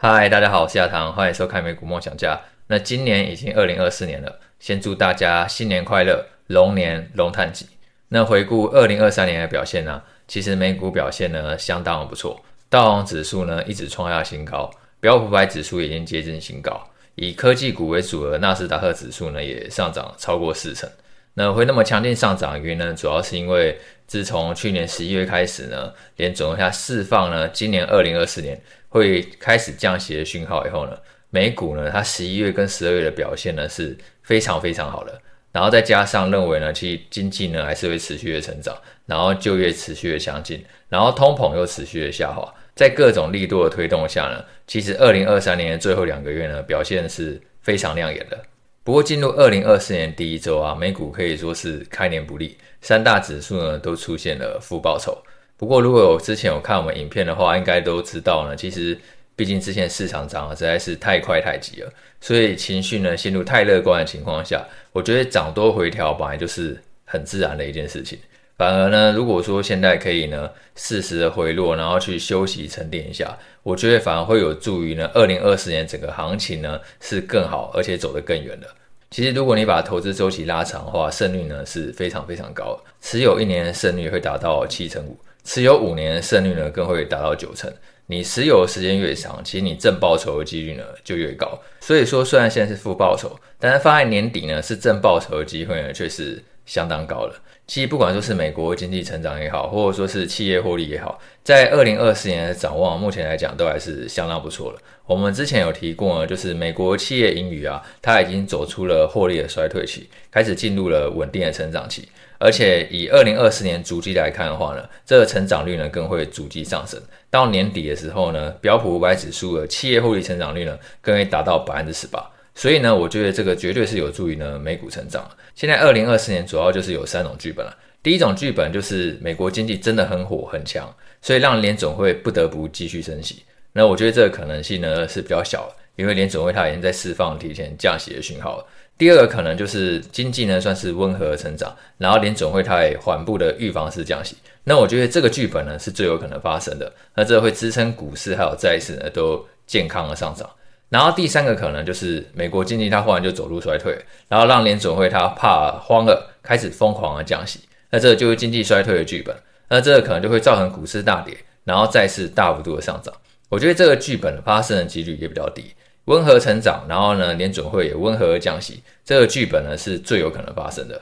嗨，大家好，我是亚堂，欢迎收看美股梦想家。那今年已经二零二四年了，先祝大家新年快乐，龙年龙探吉。那回顾二零二三年的表现呢，其实美股表现呢相当不错，道琼指数呢一直创下新高，标普百指数已经接近新高，以科技股为主的纳斯达克指数呢也上涨超过四成。那会那么强劲上涨原因呢，主要是因为自从去年十一月开始呢，联准会它释放呢今年二零二四年会开始降息的讯号以后呢，美股呢它十一月跟十二月的表现呢是非常非常好的。然后再加上认为呢，其实经济呢还是会持续的成长，然后就业持续的强劲，然后通膨又持续的下滑，在各种力度的推动下呢，其实二零二三年的最后两个月呢表现是非常亮眼的。不过进入二零二四年第一周啊，美股可以说是开年不利，三大指数呢都出现了负报酬。不过如果有之前有看我们影片的话，应该都知道呢，其实。毕竟之前市场涨得实在是太快太急了，所以情绪呢陷入太乐观的情况下，我觉得涨多回调本来就是很自然的一件事情。反而呢，如果说现在可以呢适时的回落，然后去休息沉淀一下，我觉得反而会有助于呢二零二四年整个行情呢是更好，而且走得更远的。其实如果你把投资周期拉长的话，胜率呢是非常非常高的，持有一年的胜率会达到七成五，持有五年的胜率呢更会达到九成。你持有的时间越长，其实你正报酬的几率呢就越高。所以说，虽然现在是负报酬，但是放在年底呢是正报酬的机会呢却是相当高了。其实不管说是美国经济成长也好，或者说是企业获利也好，在二零二四年的展望，目前来讲都还是相当不错了。我们之前有提过，就是美国企业盈余啊，它已经走出了获利的衰退期，开始进入了稳定的成长期。而且以二零二四年逐季来看的话呢，这个成长率呢更会逐季上升。到年底的时候呢，标普五百指数的企业获利成长率呢更会达到百分之十八。所以呢，我觉得这个绝对是有助于呢美股成长。现在二零二四年主要就是有三种剧本了。第一种剧本就是美国经济真的很火很强，所以让联总会不得不继续升息。那我觉得这个可能性呢是比较小的，因为联准会它已经在释放提前降息的讯号了。第二个可能就是经济呢算是温和的成长，然后联准会它也缓步的预防式降息。那我觉得这个剧本呢是最有可能发生的，那这会支撑股市还有债市呢都健康的上涨。然后第三个可能就是美国经济它忽然就走入衰退，然后让联准会它怕慌了，开始疯狂的降息。那这个就是经济衰退的剧本，那这个可能就会造成股市大跌，然后债市大幅度的上涨。我觉得这个剧本发生的几率也比较低。温和成长，然后呢，联准会也温和降息，这个剧本呢是最有可能发生的。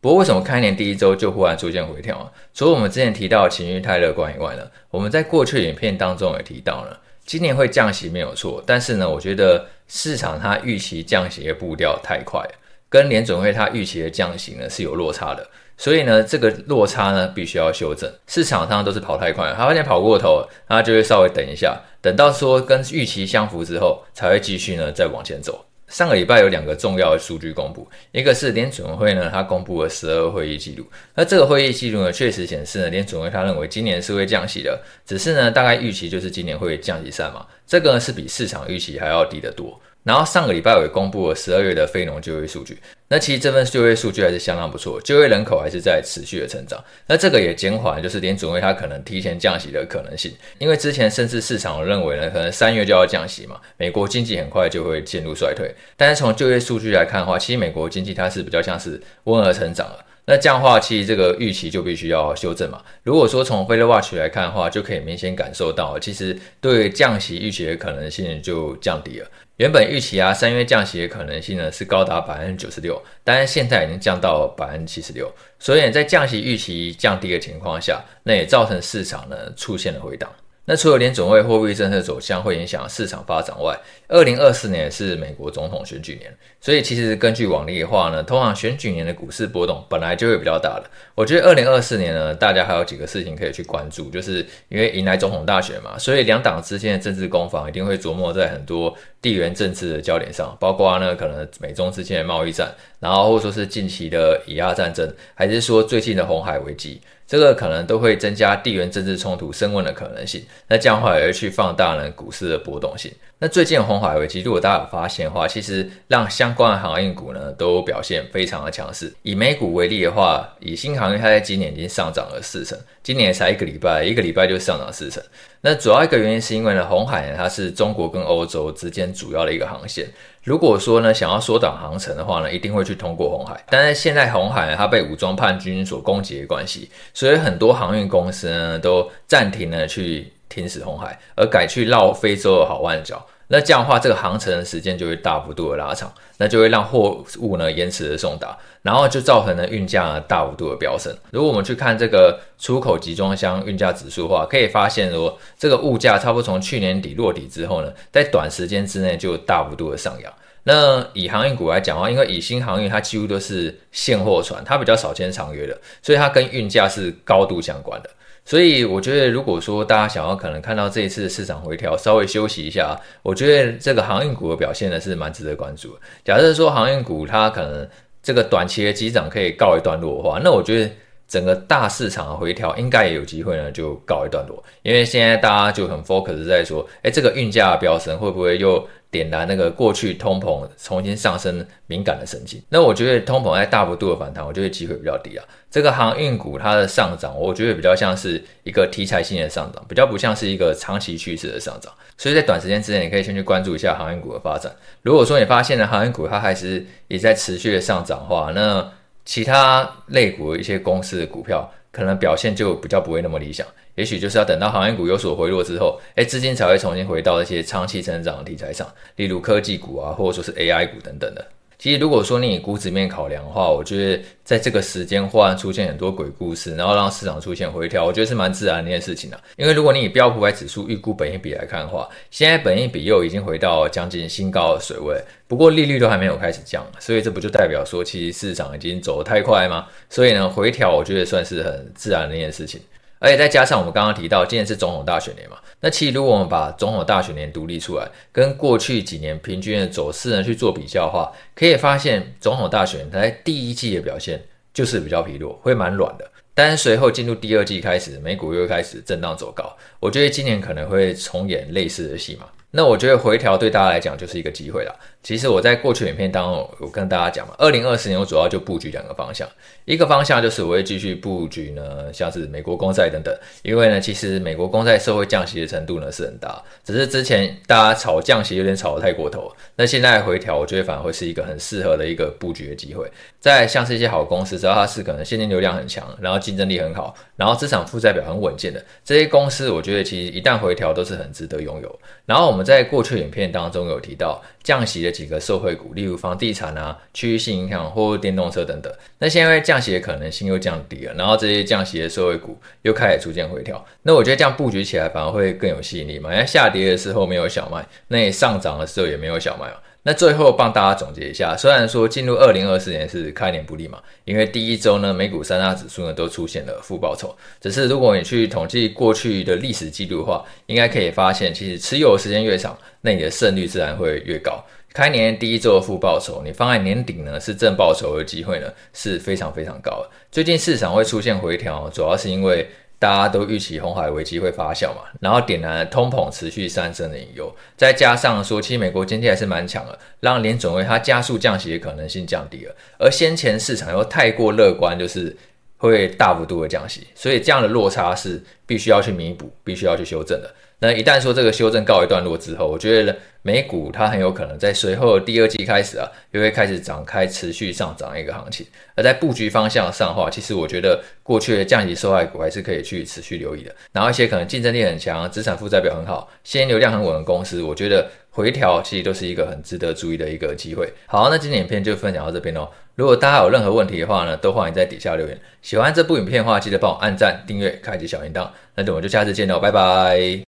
不过，为什么开年第一周就忽然出现回调？除了我们之前提到的情绪太乐观以外呢，我们在过去影片当中也提到了，今年会降息没有错，但是呢，我觉得市场它预期降息的步调太快，跟联准会它预期的降息呢是有落差的。所以呢，这个落差呢，必须要修正。市场上都是跑太快了，他发现跑过头，他就会稍微等一下，等到说跟预期相符之后，才会继续呢再往前走。上个礼拜有两个重要的数据公布，一个是联准会呢，他公布了十二会议记录。那这个会议记录呢，确实显示呢，联准会他认为今年是会降息的，只是呢，大概预期就是今年会降息三嘛，这个呢是比市场预期还要低得多。然后上个礼拜我也公布了十二月的非农就业数据，那其实这份就业数据还是相当不错，就业人口还是在持续的成长。那这个也减缓就是联准会它可能提前降息的可能性，因为之前甚至市场认为呢，可能三月就要降息嘛，美国经济很快就会进入衰退。但是从就业数据来看的话，其实美国经济它是比较像是温和成长了。那这样的话，其实这个预期就必须要修正嘛。如果说从 FedWatch 来看的话，就可以明显感受到，其实对降息预期的可能性就降低了。原本预期啊，三月降息的可能性呢是高达百分之九十六，但是现在已经降到百分之七十六。所以在降息预期降低的情况下，那也造成市场呢出现了回档。那除了联准会货币政策走向会影响市场发展外，二零二四年是美国总统选举年，所以其实根据往例的话呢，通常选举年的股市波动本来就会比较大的。我觉得二零二四年呢，大家还有几个事情可以去关注，就是因为迎来总统大选嘛，所以两党之间的政治攻防一定会琢磨在很多地缘政治的焦点上，包括呢可能美中之间的贸易战，然后或者说是近期的以阿战争，还是说最近的红海危机。这个可能都会增加地缘政治冲突升温的可能性，那这样的话也会去放大呢股市的波动性。那最近红海危机，如果大家有发现的话，其实让相关的航运股呢都表现非常的强势。以美股为例的话，以新航运它在今年已经上涨了四成，今年才一个礼拜，一个礼拜就上涨四成。那主要一个原因是因为呢，红海呢它是中国跟欧洲之间主要的一个航线。如果说呢想要缩短航程的话呢，一定会去通过红海。但是现在红海呢它被武装叛军所攻击的关系，所以很多航运公司呢都暂停了去停驶红海，而改去绕非洲的好望角。那这样的话，这个航程的时间就会大幅度的拉长，那就会让货物呢延迟的送达，然后就造成了运价大幅度的飙升。如果我们去看这个出口集装箱运价指数的话，可以发现说，这个物价差不多从去年底落底之后呢，在短时间之内就大幅度的上扬。那以航运股来讲的话，因为以新航运它几乎都是现货船，它比较少签长约的，所以它跟运价是高度相关的。所以我觉得，如果说大家想要可能看到这一次的市场回调，稍微休息一下，我觉得这个航运股的表现呢是蛮值得关注的。假设说航运股它可能这个短期的急涨可以告一段落的话，那我觉得整个大市场的回调应该也有机会呢就告一段落，因为现在大家就很 focus 在说，哎，这个运价的飙升会不会又点燃那个过去通膨重新上升敏感的神经？那我觉得通膨在大幅度的反弹，我觉得机会比较低啊。这个航运股它的上涨，我觉得比较像是一个题材性的上涨，比较不像是一个长期趋势的上涨。所以在短时间之内，你可以先去关注一下航运股的发展。如果说你发现了航运股它还是也在持续的上涨的话，那其他类股一些公司的股票可能表现就比较不会那么理想。也许就是要等到行业股有所回落之后，哎，资金才会重新回到一些长期成长的题材上，例如科技股啊，或者说是 AI 股等等的。其实，如果说你以估值面考量的话，我觉得在这个时间忽然出现很多鬼故事，然后让市场出现回调，我觉得是蛮自然的一件事情的。因为如果你以标普百指数预估本益比来看的话，现在本益比又已经回到将近新高的水位，不过利率都还没有开始降，所以这不就代表说其实市场已经走得太快吗？所以呢，回调我觉得算是很自然的一件事情。而且再加上我们刚刚提到，今年是总统大选年嘛，那其实如果我们把总统大选年独立出来，跟过去几年平均的走势呢去做比较的话，可以发现总统大选它在第一季的表现就是比较疲弱，会蛮软的。但是随后进入第二季开始，美股又开始震荡走高，我觉得今年可能会重演类似的戏码。那我觉得回调对大家来讲就是一个机会了。其实我在过去影片当中有跟大家讲嘛，二零二四年我主要就布局两个方向，一个方向就是我会继续布局呢，像是美国公债等等，因为呢，其实美国公债社会降息的程度呢是很大，只是之前大家炒降息有点炒得太过头，那现在回调，我觉得反而会是一个很适合的一个布局的机会。再像是一些好公司，只要它是可能现金流量很强，然后竞争力很好，然后资产负债表很稳健的这些公司，我觉得其实一旦回调都是很值得拥有。然后我们我们在过去影片当中有提到降息的几个社会股，例如房地产啊、区域性影响或电动车等等。那现在降息的可能性又降低了，然后这些降息的社会股又开始逐渐回调。那我觉得这样布局起来反而会更有吸引力嘛。因为下跌的时候没有小麦，那你上涨的时候也没有小麦嘛。那最后帮大家总结一下，虽然说进入二零二四年是开年不利嘛，因为第一周呢，美股三大指数呢都出现了负报酬。只是如果你去统计过去的历史记录的话，应该可以发现，其实持有时间越长，那你的胜率自然会越高。开年第一周的负报酬，你放在年底呢是正报酬的机会呢是非常非常高的。最近市场会出现回调，主要是因为。大家都预期红海危机会发酵嘛，然后点燃了通膨持续上升的引诱，再加上说，其实美国经济还是蛮强的，让联准会它加速降息的可能性降低了，而先前市场又太过乐观，就是会大幅度的降息，所以这样的落差是必须要去弥补，必须要去修正的。那一旦说这个修正告一段落之后，我觉得美股它很有可能在随后第二季开始啊，又会开始展开持续上涨一个行情。而在布局方向上的话，其实我觉得过去的降级受害股还是可以去持续留意的。然后一些可能竞争力很强、资产负债表很好、现金流量很稳的公司，我觉得回调其实都是一个很值得注意的一个机会。好，那今天影片就分享到这边喽。如果大家有任何问题的话呢，都欢迎在底下留言。喜欢这部影片的话，记得帮我按赞、订阅、开启小铃铛。那我们就下次见喽，拜拜。